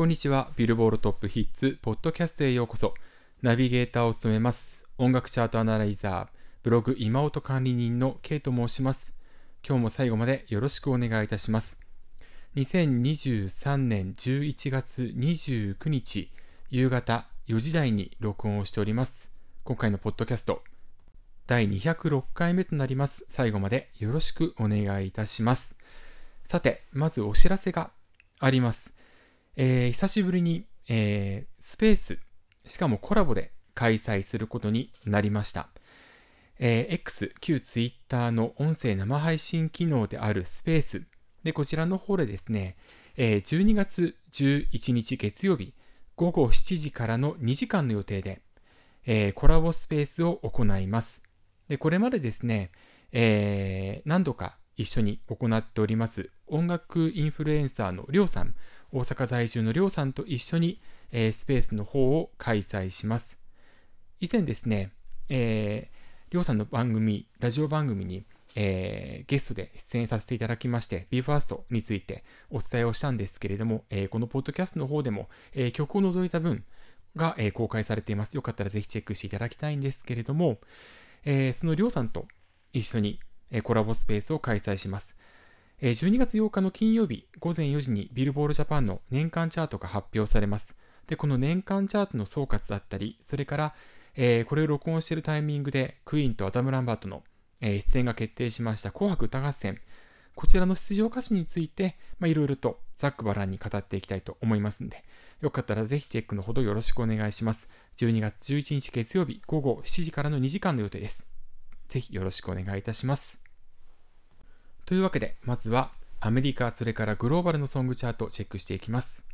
こんにちは。ビルボールトップヒッツ、ポッドキャストへようこそ。ナビゲーターを務めます。音楽チャートアナライザー、ブログ今音管理人の K と申します。今日も最後までよろしくお願いいたします。2023年11月29日、夕方4時台に録音をしております。今回のポッドキャスト、第206回目となります。最後までよろしくお願いいたします。さて、まずお知らせがあります。えー、久しぶりに、えー、スペース、しかもコラボで開催することになりました。えー、X、旧 Twitter の音声生配信機能であるスペース。で、こちらの方でですね、えー、12月11日月曜日、午後7時からの2時間の予定で、えー、コラボスペースを行います。で、これまでですね、えー、何度か一緒に行っております音楽インフルエンサーのりょうさん、大阪在住のりょうさんと一緒に、えー、スペースの方を開催します。以前ですね、えー、りょうさんの番組、ラジオ番組に、えー、ゲストで出演させていただきまして、BE:FIRST についてお伝えをしたんですけれども、えー、このポッドキャストの方でも、えー、曲を除いた分が、え公開されています。よかったらぜひチェックしていただきたいんですけれども、えそのりょうさんと一緒に、えコラボスペースを開催します。12月8日の金曜日午前4時にビルボールジャパンの年間チャートが発表されます。で、この年間チャートの総括だったり、それから、えー、これを録音しているタイミングでクイーンとアダム・ランバートの、えー、出演が決定しました紅白歌合戦、こちらの出場歌手について、いろいろとざっくばらんに語っていきたいと思いますので、よかったらぜひチェックのほどよろしくお願いします。12月11日月曜日午後7時からの2時間の予定です。ぜひよろしくお願いいたします。というわけで、まずはアメリカ、それからグローバルのソングチャートをチェックしていきます。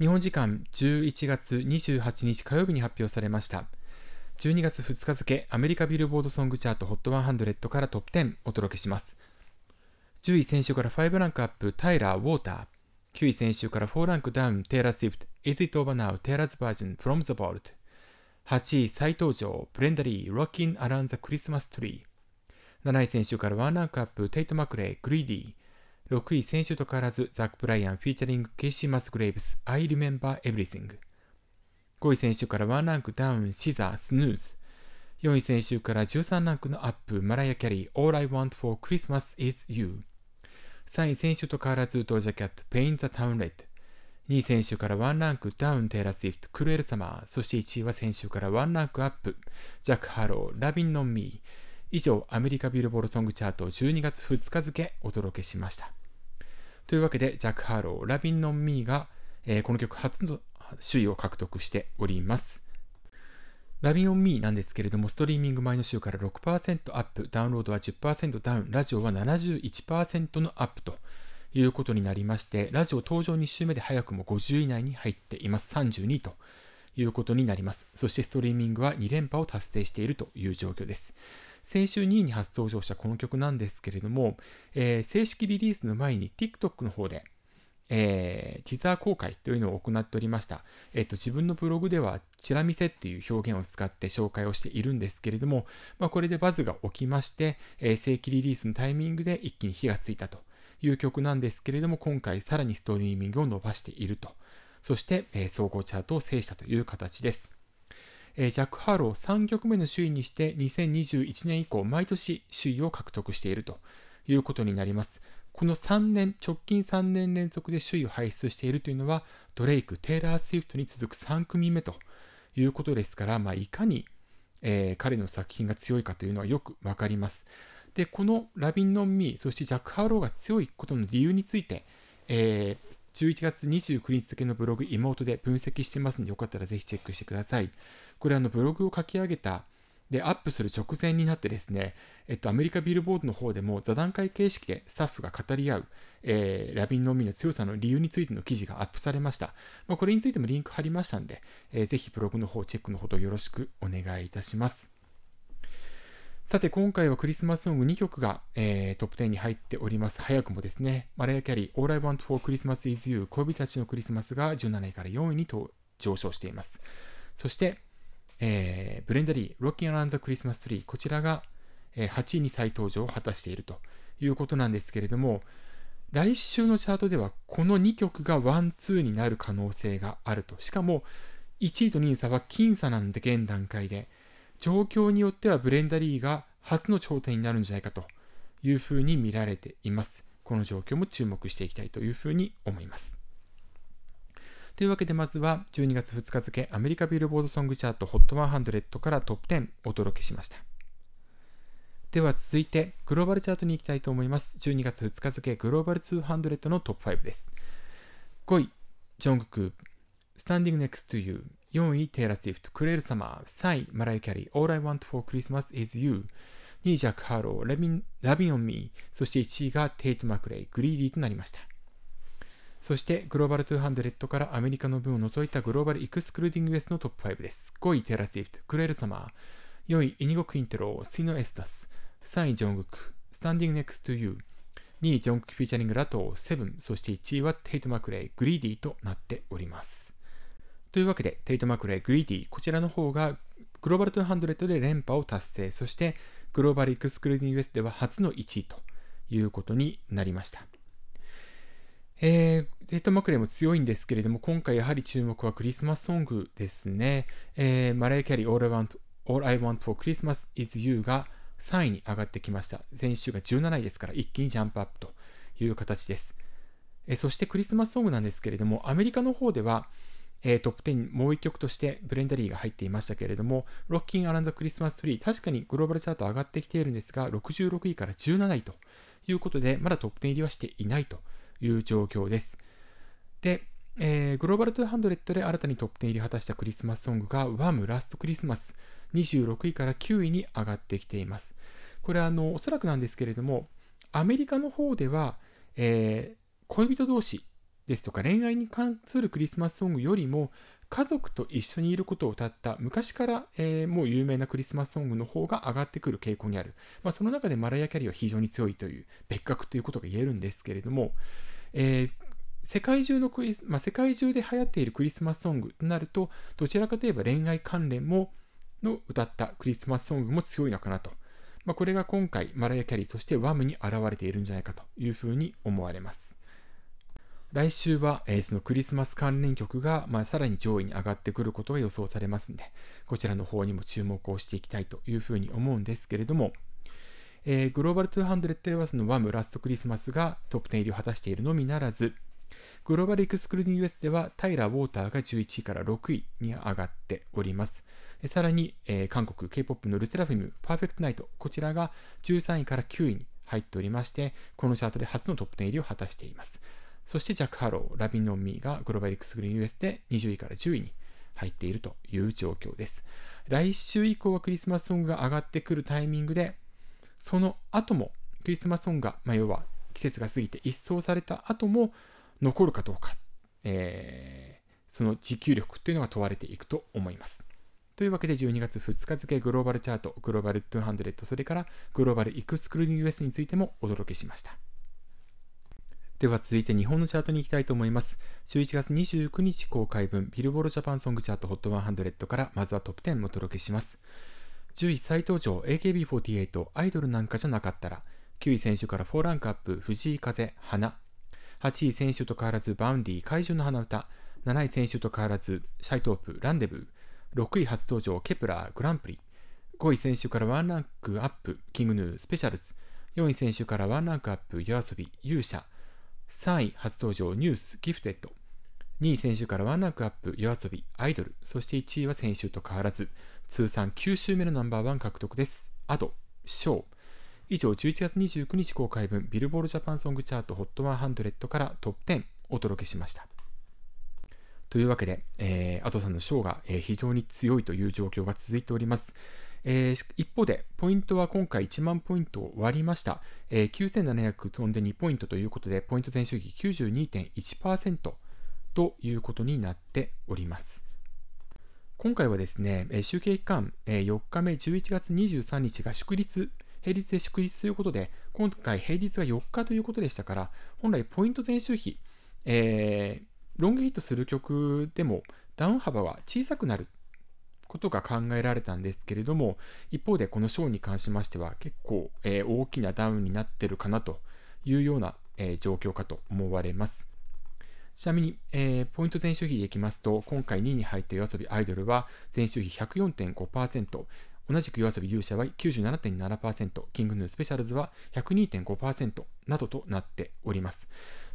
日本時間11月28日火曜日に発表されました。12月2日付アメリカビルボードソングチャート HOT100 からトップ10お届けします。10位先週から5ランクアップタイラー・ Water。9位先週から4ランクダウンテイラー・スウィフト Is It Over Now Taylor's Version From the Vault 8位再登場ブレンダ・リー Rockin' Around the Christmas Tree 7位先週からワンランクアップ、テイト・マクレイ、 Greedy。6位先週と変わらず、ザック・ブライアン、 featuring、ケイシー・マスグレイブス、I Remember Everything。5位先週からワンランクダウン、シザー、 Snooze。4位先週から13ランクのアップ、マライア・キャリー、All I Want for Christmas is You。3位先週と変わらず、ドージャキャット、Paint the Town Red。2位先週からワンランクダウン、テイラー・スウィフト、 Cruel Summer。そして1位は先週からワンランクアップ、ジャック・ハロー、 Lovin On Me。以上、アメリカビルボードソングチャート12月2日付お届けしました。というわけで、ジャック・ハロー、 Lovin On Me が、えー、この曲初の首位を獲得しております。ラビン・オン・ミーなんですけれども、ストリーミング前の週から6%アップ、ダウンロードは10%ダウン、ラジオは71%のアップということになりまして、ラジオ登場2週目で早くも50位以内に入っています。32ということになります。そしてストリーミングは2連覇を達成しているという状況です。先週2位に初登場したこの曲なんですけれども、えー、正式リリースの前に TikTok の方で、えー、ティザー公開というのを行っておりました。えっ、と、自分のブログでは、チラ見せっていう表現を使って紹介をしているんですけれども、まあ、これでバズが起きまして、えー、正規リリースのタイミングで一気に火がついたという曲なんですけれども、今回さらにストリーミングを伸ばしていると。そして、えー、総合チャートを制したという形です。えー、ジャック・ハロー3曲目の首位にして2021年以降毎年首位を獲得しているということになります。この3年、直近3年連続で首位を輩出しているというのは、ドレイク、テイラー・スウィフトに続く3組目ということですから、まあ、いかに、えー、彼の作品が強いかというのはよくわかります。で、この Lovin On Me、そしてジャック・ハローが強いことの理由について、えー、11月29日付のブログ妹で分析してますので、よかったらぜひチェックしてください。これあのブログを書き上げたで、アップする直前になってですね、えっと、アメリカビルボードの方でも座談会形式でスタッフが語り合う、えー、ラビンのみの強さの理由についての記事がアップされました。まあ、これについてもリンク貼りましたんで、えー、ぜひブログの方チェックのほどよろしくお願いいたします。さて、今回はクリスマスソング2曲が、えー、トップ10に入っております。早くもですね、マライア・キャリー、All I Want for Christmas is You 恋人たちのクリスマスが17位から4位に上昇しています。そして、えー、ブレンダ・リー、 Rockin' Around the Christmas Tree こちらが、えー、8位に再登場を果たしているということなんですけれども、来週のチャートではこの2曲がワンツーになる可能性があると。しかも1位と2位差は僅差なんで現段階で。状況によってはブレンダ・リーが初の頂点になるんじゃないかというふうに見られています。この状況も注目していきたいというふうに思います。というわけでまずは12月2日付アメリカビルボードソングチャート HOT100 からトップ10お届けしました。では続いてグローバルチャートに行きたいと思います。12月2日付グローバル200のトップ5です。5位、ジョングク、Standing Next to You。4位、テイラー・スウィフト、 Cruel Summer。3位、マライ・キャリー、All I Want for Christmas is You。2位、ジャック・ハロー、 Lovin, Lovin On Me。そして1位がテイト・マクレイ、 greedy となりました。そしてグローバル200からアメリカの分を除いたグローバルエクスクルーディング US のトップ5です。5位テイラースイフト、 Cruel Summer。4位イニゴクインテロ、 Si No Estás。3位ジョングク、 Standing Next to You。2位ジョングク featuring ラトー、 Seven。そして1位はテイト・マクレイ、 greedy となっております。というわけで、テイト・マクレイ、 greedy、こちらの方がグローバル200で連覇を達成、そしてグローバルエクスクルーディング US では初の1位ということになりました。えー、テイト・マクレーも強いんですけれども、今回やはり注目はクリスマスソングですね。えー、マライア・キャリー All I, Want, All I Want for Christmas is You が3位に上がってきました。先週が17位ですから一気にジャンプアップという形です。えー、そしてクリスマスソングなんですけれども、アメリカの方では、えー、トップ10にもう1曲としてブレンダ・リーが入っていましたけれども、 Rockin' Around the Christmas Tree、確かにグローバルチャート上がってきているんですが、66位から17位ということで、まだトップ10入りはしていないという状況です。で、えー、グローバル200で新たにトップ10入り果たしたクリスマスソングが WAM ラストクリスマス26位から9位に上がってきています。これあのおそらくなんですけれども、アメリカの方では、えー、恋人同士ですとか恋愛に関するクリスマスソングよりも家族と一緒にいることを歌った昔から、えー、もう有名なクリスマスソングの方が上がってくる傾向にある。まあ、その中でマライア・キャリーは非常に強いという別格ということが言えるんですけれども、えー、世界中のクリス、まあ、世界中で流行っているクリスマスソングとなると、どちらかといえば恋愛関連もの歌ったクリスマスソングも強いのかなと。まあ、これが今回、マライア・キャリー、そしてワムに現れているんじゃないかというふうに思われます。来週は、えー、そのクリスマス関連曲が、まあ、さらに上位に上がってくることが予想されますので、こちらの方にも注目をしていきたいというふうに思うんですけれども、えー、グローバル200ではそのワム Last Christmas がトップ10入りを果たしているのみならず、グローバル Excluding US ではタイラー・ Water が11位から6位に上がっております。さらに、えー、韓国 K-POP のルセラフィム、 Perfect Night、こちらが13位から9位に入っておりまして、このチャートで初のトップ10入りを果たしています。そしてジャック・ハロー、 Lovin On Me がグローバル X グリーン US で20位から10位に入っているという状況です。来週以降はクリスマスソングが上がってくるタイミングで、その後もクリスマスソングが、まあ、要は季節が過ぎて一掃された後も残るかどうか、えー、その持久力というのが問われていくと思います。というわけで12月2日付グローバルチャート、グローバル200、それからグローバルエクスクルーディング US についてもお届けしました。では続いて日本のチャートに行きたいと思います。11月29日公開分、ビルボードジャパンソングチャート HOT100 からまずはトップ10をお届けします。10位再登場 AKB48 アイドルなんかじゃなかったら、9位先週から4ランクアップ藤井風花、8位先週と変わらずバウンディ怪獣の花唄、7位先週と変わらずシャイトープランデブー、6位初登場ケプラーグランプリ、5位先週から1ランクアップ King Gnu SPECIALZ、4位先週から1ランクアップ YOASOBI 勇者、3位初登場ニュースギフテッド。2位先週からワンランクアップ夜遊びアイドル。そして1位は先週と変わらず。通算9週目のナンバーワン獲得です。アドショー。以上11月29日公開分ビルボールジャパンソングチャート HOT100 からトップ10お届けしました。というわけで、えー、アドさんのショーが、えー、非常に強いという状況が続いております。えー、一方で、ポイントは今回1万ポイントを割りました。えー、9700飛んで2ポイントということで、ポイント前週比92.1%ということになっております。今回はですね、集計期間、え4日目11月23日が祝日、平日で祝日ということで、今回平日が4日ということでしたから、本来ポイント前週比、えー、ロングヒットする曲でもダウン幅は小さくなることが考えられたんですけれども、一方でこのショーに関しましては結構、えー、大きなダウンになってるかなというようなえー、状況かと思われます。ちなみに、えー、ポイント前週比でいきますと、今回2位に入った夜遊びアイドルは前週比104.5%、同じく夜遊び勇者は97.7%、キングヌースペシャルズは102.5%などとなっております。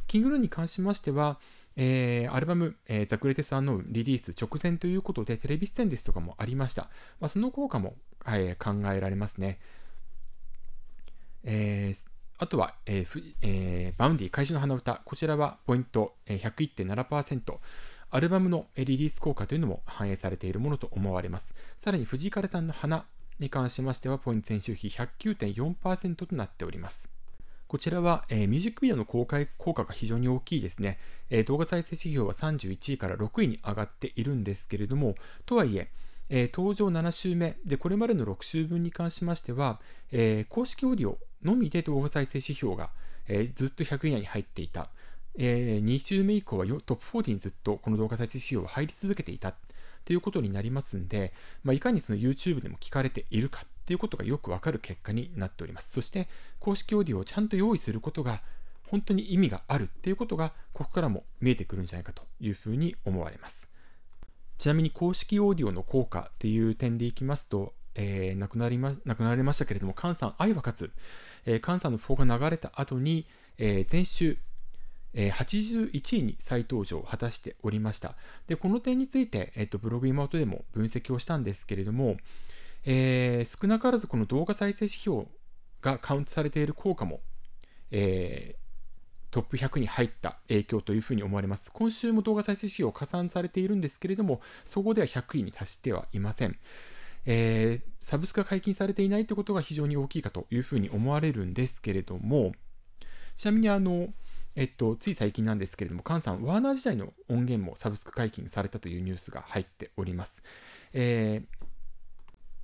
キングヌーに関しましては、えー、アルバム、えー、ザ・グレテス・アンノーンリリース直前ということでテレビ出演ですとかもありました。まあ、その効果も、えー、考えられますね。えー、あとは、えーえー、バウンディ怪獣の花唄。こちらはポイント、えー、101.7%。アルバムのリリース効果というのも反映されているものと思われます。さらに藤井風さんの花に関しましては、ポイント先週比109.4%となっております。こちらは、えー、ミュージックビデオの公開効果が非常に大きいですね、えー、動画再生指標は31位から6位に上がっているんですけれども、とはいえ、えー、登場7週目で、これまでの6週分に関しましては、え公式オーディオのみで動画再生指標が、え、ずっと100位以内に入っていた。え、2週目以降はトップ40にずっとこの動画再生指標は入り続けていたということになりますんで、まあ、いかにその YouTube でも聞かれているかということがよくわかる結果になっております。そして公式オーディオをちゃんと用意することが本当に意味があるっていうことがここからも見えてくるんじゃないかというふうに思われます。ちなみに公式オーディオの効果っていう点でいきますと、えー、亡くなりま、亡くなられましたけれども、菅さん、愛は勝つ、えー、菅さんの訃報が流れた後に、えー、前週、えー、81位に再登場を果たしておりました。で、この点について、えーと、ブログ妹でも分析をしたんですけれども、えー、少なからずこの動画再生指標がカウントされている効果も、えー、トップ100に入った影響というふうに思われます。今週も動画再生指標加算されているんですけれども、そこでは100位に達してはいません。えー、サブスクが解禁されていないということが非常に大きいかというふうに思われるんですけれども、ちなみにあの、えっと、つい最近なんですけれども、菅さん、ワーナー時代の音源もサブスク解禁されたというニュースが入っております。えー、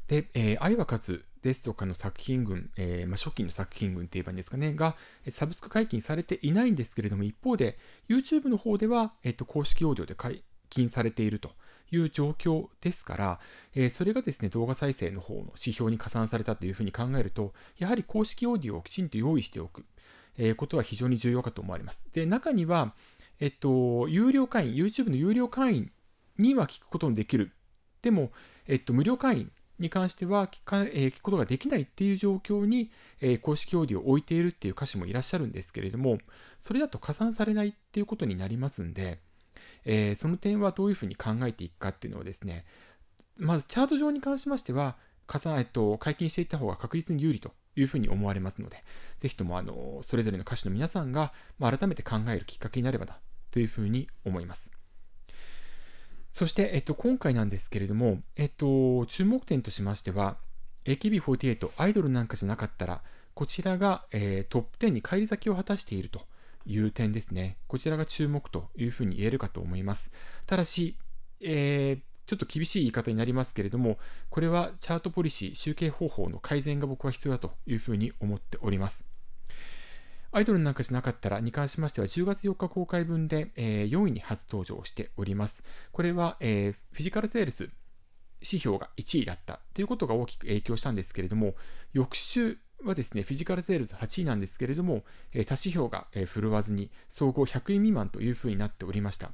で、えー、愛は勝つですとかの作品群、えー、まあ、初期の作品群って言えばいいんですかね、が、サブスク解禁されていないんですけれども、一方で、YouTube の方では、えっと、公式オーディオで解禁されているという状況ですから、えー、それがですね、動画再生の方の指標に加算されたというふうに考えると、やはり公式オーディオをきちんと用意しておく、えー、ことは非常に重要かと思われます。で、中には、えっと、有料会員、YouTube の有料会員には聞くことのできる。でも、えっと、無料会員に関しては聞か、えー、聞くことができないっていう状況に、えー、公式オーディオを置いているっていう歌手もいらっしゃるんですけれども、それだと加算されないっていうことになりますんで、えー、その点はどういうふうに考えていくかっていうのをですね、まずチャート上に関しましては、加算、えっと、解禁していった方が確実に有利というふうに思われますので、ぜひともあのそれぞれの歌手の皆さんが、まあ、改めて考えるきっかけになればなというふうに思います。そして、えっと、今回なんですけれども、えっと、注目点としましては、AKB48 アイドルなんかじゃなかったら、こちらが、えー、トップ10に返り咲きを果たしているという点ですね。こちらが注目というふうに言えるかと思います。ただし、えー、ちょっと厳しい言い方になりますけれども、これはチャートポリシー、集計方法の改善が僕は必要だというふうに思っております。アイドルなんかじゃなかったらに関しましては10月4日公開分で、え、4位に初登場しております。これは、え、フィジカルセールス指標が1位だったということが大きく影響したんですけれども、翌週はですね、フィジカルセールス8位なんですけれども、えー、他指標が、え、振るわずに、総合100位未満というふうになっておりました。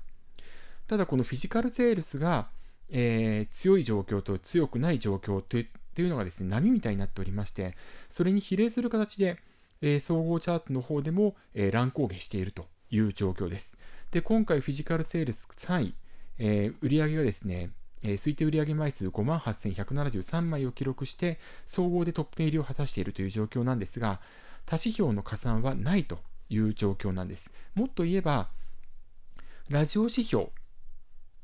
ただ、このフィジカルセールスが、えー、強い状況と強くない状況というのがですね、波みたいになっておりまして、それに比例する形で、えー、総合チャートの方でも、えー、乱高下しているという状況です。で、今回フィジカルセールス3位、えー、売上がですね、えー、推定売上枚数5万8173枚を記録して、総合でトップ10入りを果たしているという状況なんですが、他指標の加算はないという状況なんです。もっと言えば、ラジオ指標、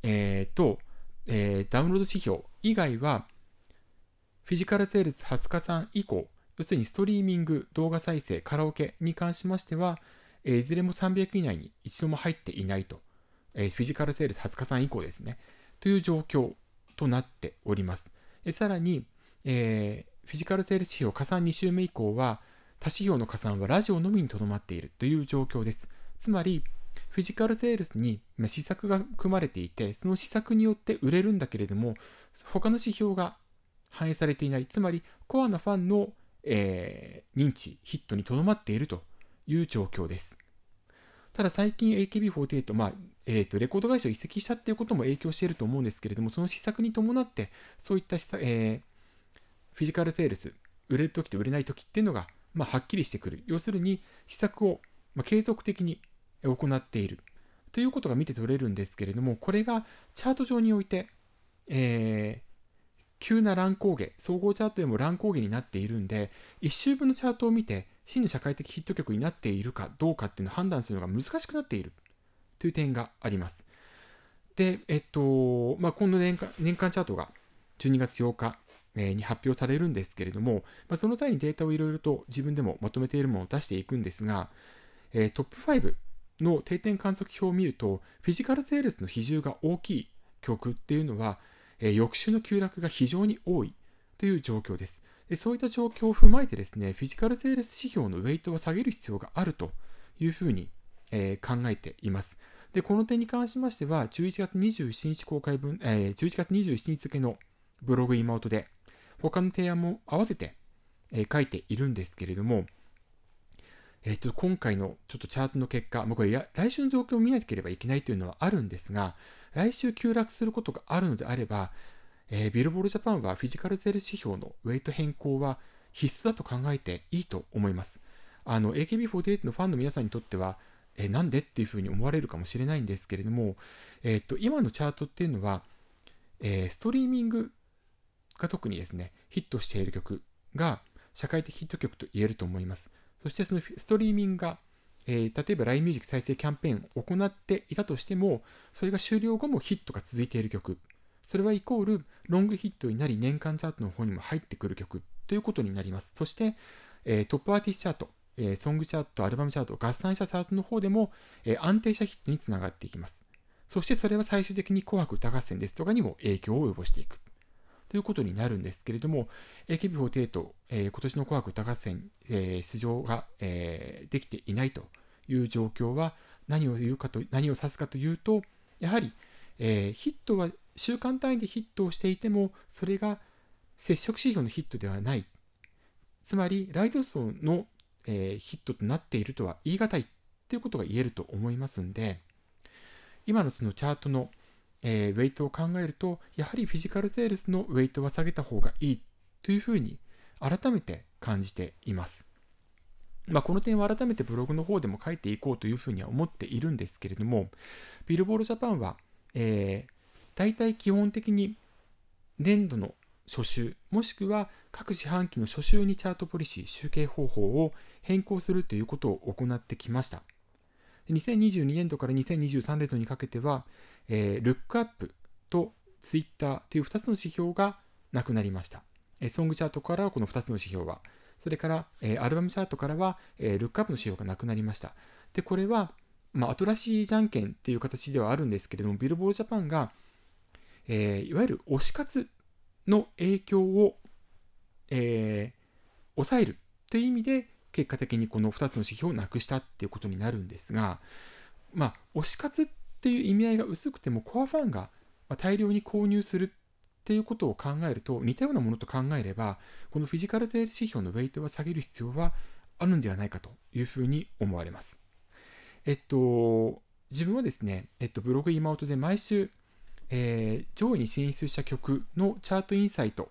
えー、と、えー、ダウンロード指標以外は、フィジカルセールス20日算以降、要するにストリーミング、動画再生、カラオケに関しましては、え、いずれも300以内に一度も入っていないと。え、フィジカルセールス20日算以降ですね。という状況となっております。さらに、えー、フィジカルセールス指標加算2週目以降は、他指標の加算はラジオのみにとどまっているという状況です。つまり、フィジカルセールスに施策が組まれていて、その施策によって売れるんだけれども、他の指標が反映されていない、つまりコアなファンの、えー、認知、ヒットにとどまっているという状況です。ただ最近 AKB48、まあえーと、レコード会社を移籍したっていうことも影響していると思うんですけれども、その施策に伴って、そういった施策、えー、フィジカルセールス、売れるときと売れないときっていうのが、まあ、はっきりしてくる。要するに、施策を、まあ、継続的に行っているということが見て取れるんですけれども、これがチャート上において、えー、急な乱高下、総合チャートでも乱高下になっているんで、1週分のチャートを見て、真の社会的ヒット曲になっているかどうかっていうのを判断するのが難しくなっているという点があります。で、えっと、まあ、今度年間年間チャートが12月8日に発表されるんですけれども、まあ、その際にデータをいろいろと自分でもまとめているものを出していくんですが、えー、トップ5の定点観測表を見ると、フィジカルセールスの比重が大きい曲っていうのは、え、翌週の急落が非常に多いという状況です。でそういった状況を踏まえてですね、フィジカルセールス指標のウェイトは下げる必要があるというふうに、えー、考えています。で、この点に関しましては、11月27日公開分、えー、11月27日付のブログ妹で、他の提案も合わせて、えー、書いているんですけれども、えー、と今回のちょっとチャートの結果、もうこれ来週の状況を見なければいけないというのはあるんですが、来週急落することがあるのであれば、えー、ビルボールジャパンはフィジカルセール指標のウェイト変更は必須だと考えていいと思います。あの AKB48 のファンの皆さんにとっては、えー、なんでっていうふうに思われるかもしれないんですけれども、えー、と今のチャートっていうのは、えー、ストリーミングが特にですね、ヒットしている曲が社会的ヒット曲と言えると思います。そしてそのストリーミングが、えー、例えば LINE ミュージック再生キャンペーンを行っていたとしても、それが終了後もヒットが続いている曲、それはイコールロングヒットになり年間チャートの方にも入ってくる曲ということになります。そして、えー、トップアーティストチャート、えー、ソングチャート、アルバムチャート、合算したチャートの方でも、えー、安定したヒットにつながっていきます。そしてそれは最終的に紅白歌合戦ですとかにも影響を及ぼしていく。ということになるんですけれども、AKB48、えー、今年の紅白歌合戦、えー、出場が、えー、できていないという状況は何を言うかと、何を指すかというと、やはり、えー、ヒットは週間単位でヒットをしていても、それが接触指標のヒットではない。つまり、ライト層の、えー、ヒットとなっているとは言い難いということが言えると思いますんで、今のそのチャートのえー、ウェイトを考えると、やはりフィジカルセールスのウェイトは下げた方がいいというふうに改めて感じています。まあ、この点は改めてブログの方でも書いていこうというふうには思っているんですけれども、ビルボールジャパンは、えー、大体基本的に年度の初週、もしくは各四半期の初週にチャートポリシー、集計方法を変更するということを行ってきました。2022年度から2023年度にかけては、えー、ルックアップとツイッターという2つの指標がなくなりました。え、ソングチャートからはこの2つの指標は、それから、え、アルバムチャートからは、え、ルックアップの指標がなくなりました。で、これは、まあ、新しいじゃんけんっていう形ではあるんですけれども、ビルボールジャパンが、えー、いわゆる推し活の影響を、えー、抑えるという意味で、結果的にこの2つの指標をなくしたっていうことになるんですが、まあ、推し活っていう意味合いが薄くてもコアファンが大量に購入するっていうことを考えると似たようなものと考えればこのフィジカル税指標のウェイトは下げる必要はあるんではないかというふうに思われます。えっと、自分はですね、えっと、ブログ今音で毎週、えー、上位に進出した曲のチャートインサイト、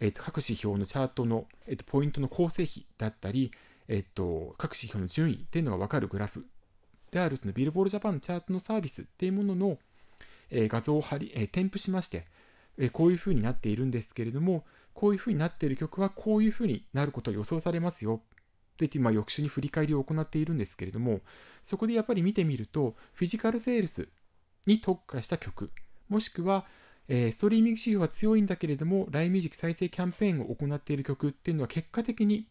えっと、各指標のチャートの、えっと、ポイントの構成比だったり、えっと、各指標の順位っていうのが分かるグラフであるそのビルボールジャパンのチャートのサービスっていうものの、え、画像を貼り、え、添付しまして、え、こういう風になっているんですけれども、こういう風になっている曲はこういう風になることが予想されますよ。と言って、ま、翌週に振り返りを行っているんですけれども、そこでやっぱり見てみると、フィジカルセールスに特化した曲、もしくは、えー、ストリーミング指標は強いんだけれども、LINE ミュージック再生キャンペーンを行っている曲っていうのは結果的に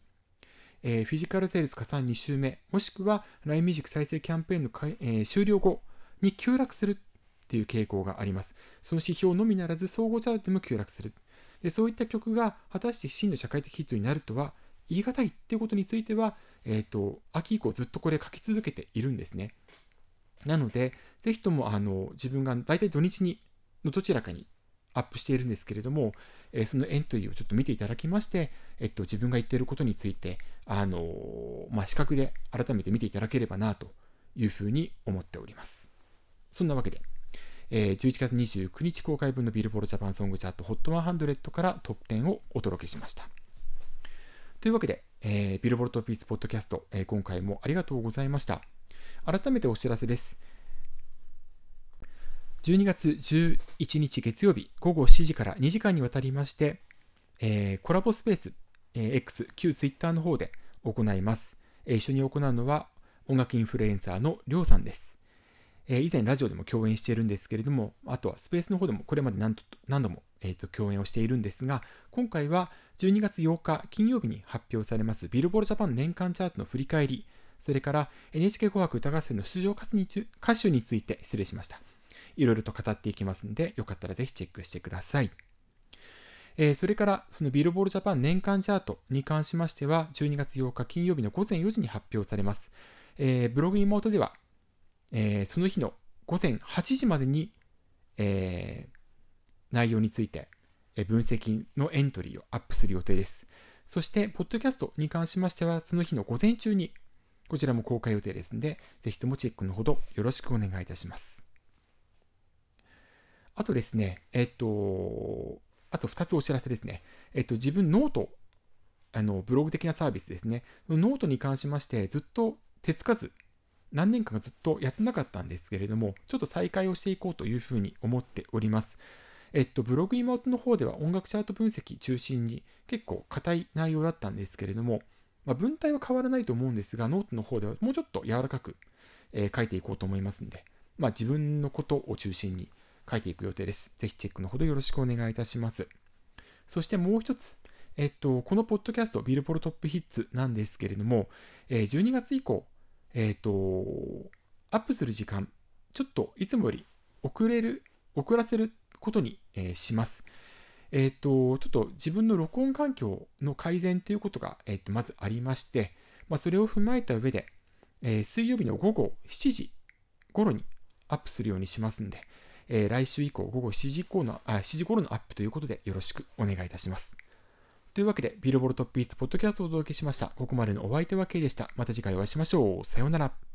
えー、フィジカルセールス加算2週目、もしくは LINE ミュージック再生キャンペーンのえー、終了後に急落するっていう傾向があります。その指標のみならず、総合チャートでも急落する。でそういった曲が果たして真の社会的ヒットになるとは言い難いっていうことについては、えっ、ー、と、秋以降ずっとこれ書き続けているんですね。なので、ぜひともあの自分が大体土日にのどちらかにアップしているんですけれども、えそのエントリーをちょっと見ていただきまして、えっと、自分が言っていることについて、あのまあ、視覚で改めて見ていただければなというふうに思っております。そんなわけで、えー、11月29日公開分のビルボードジャパンソングチャート HOT100 からトップ10をお届けしました。というわけで、えー、ビルボードトピースポッドキャスト、え、今回もありがとうございました。改めてお知らせです。12月11日月曜日午後7時から2時間にわたりまして、えー、コラボスペース、えー、X、旧 Twitter の方で行います。えー、一緒に行うのは音楽インフルエンサーのりょうさんです。えー、以前ラジオでも共演しているんですけれども、あとはスペースの方でもこれまで何何度も、えーと、共演をしているんですが、今回は12月8日金曜日に発表されますビルボールジャパン年間チャートの振り返り、それから NHK 紅白歌合戦の出場歌手について失礼しました。いろいろと語っていきますので、よかったらぜひチェックしてください。えー、それから、そのビルボールジャパン年間チャートに関しましては、12月8日金曜日の午前4時に発表されます。えー、ブログ妹では、えー、その日の午前8時までに、え内容について、え分析のエントリーをアップする予定です。そして、ポッドキャストに関しましては、その日の午前中に、こちらも公開予定ですので、ぜひともチェックのほどよろしくお願いいたします。あとですね、えっと、あと2つお知らせですね。えっと、自分 note、あの、ブログ的なサービスですね。ノートに関しまして、ずっと手つかず、何年間かずっとやってなかったんですけれども、ちょっと再開をしていこうというふうに思っております。えっと、ブログ妹の方では音楽チャート分析中心に結構硬い内容だったんですけれども、まあ、文体は変わらないと思うんですが、ノートの方ではもうちょっと柔らかく、えー、書いていこうと思いますので、まあ、自分のことを中心に書いていく予定です。ぜひチェックのほどよろしくお願いいたします。そしてもう一つ、えっと、このポッドキャスト、ビルボードトップヒッツなんですけれども、え12月以降、えっと、アップする時間、ちょっといつもより遅れる、遅らせることに、え、します。えっ、と、ちょっと自分の録音環境の改善ということが、えっ、と、まずありまして、まあ、それを踏まえた上で、えー、水曜日の午後7時頃にアップするようにしますんで、えー、来週以降午後7時以降のあ7時頃のアップということでよろしくお願いいたします。というわけで、ビルボルトピースポッドキャストをお届けしました。ここまでのお相手は K でした。また次回お会いしましょう。さようなら。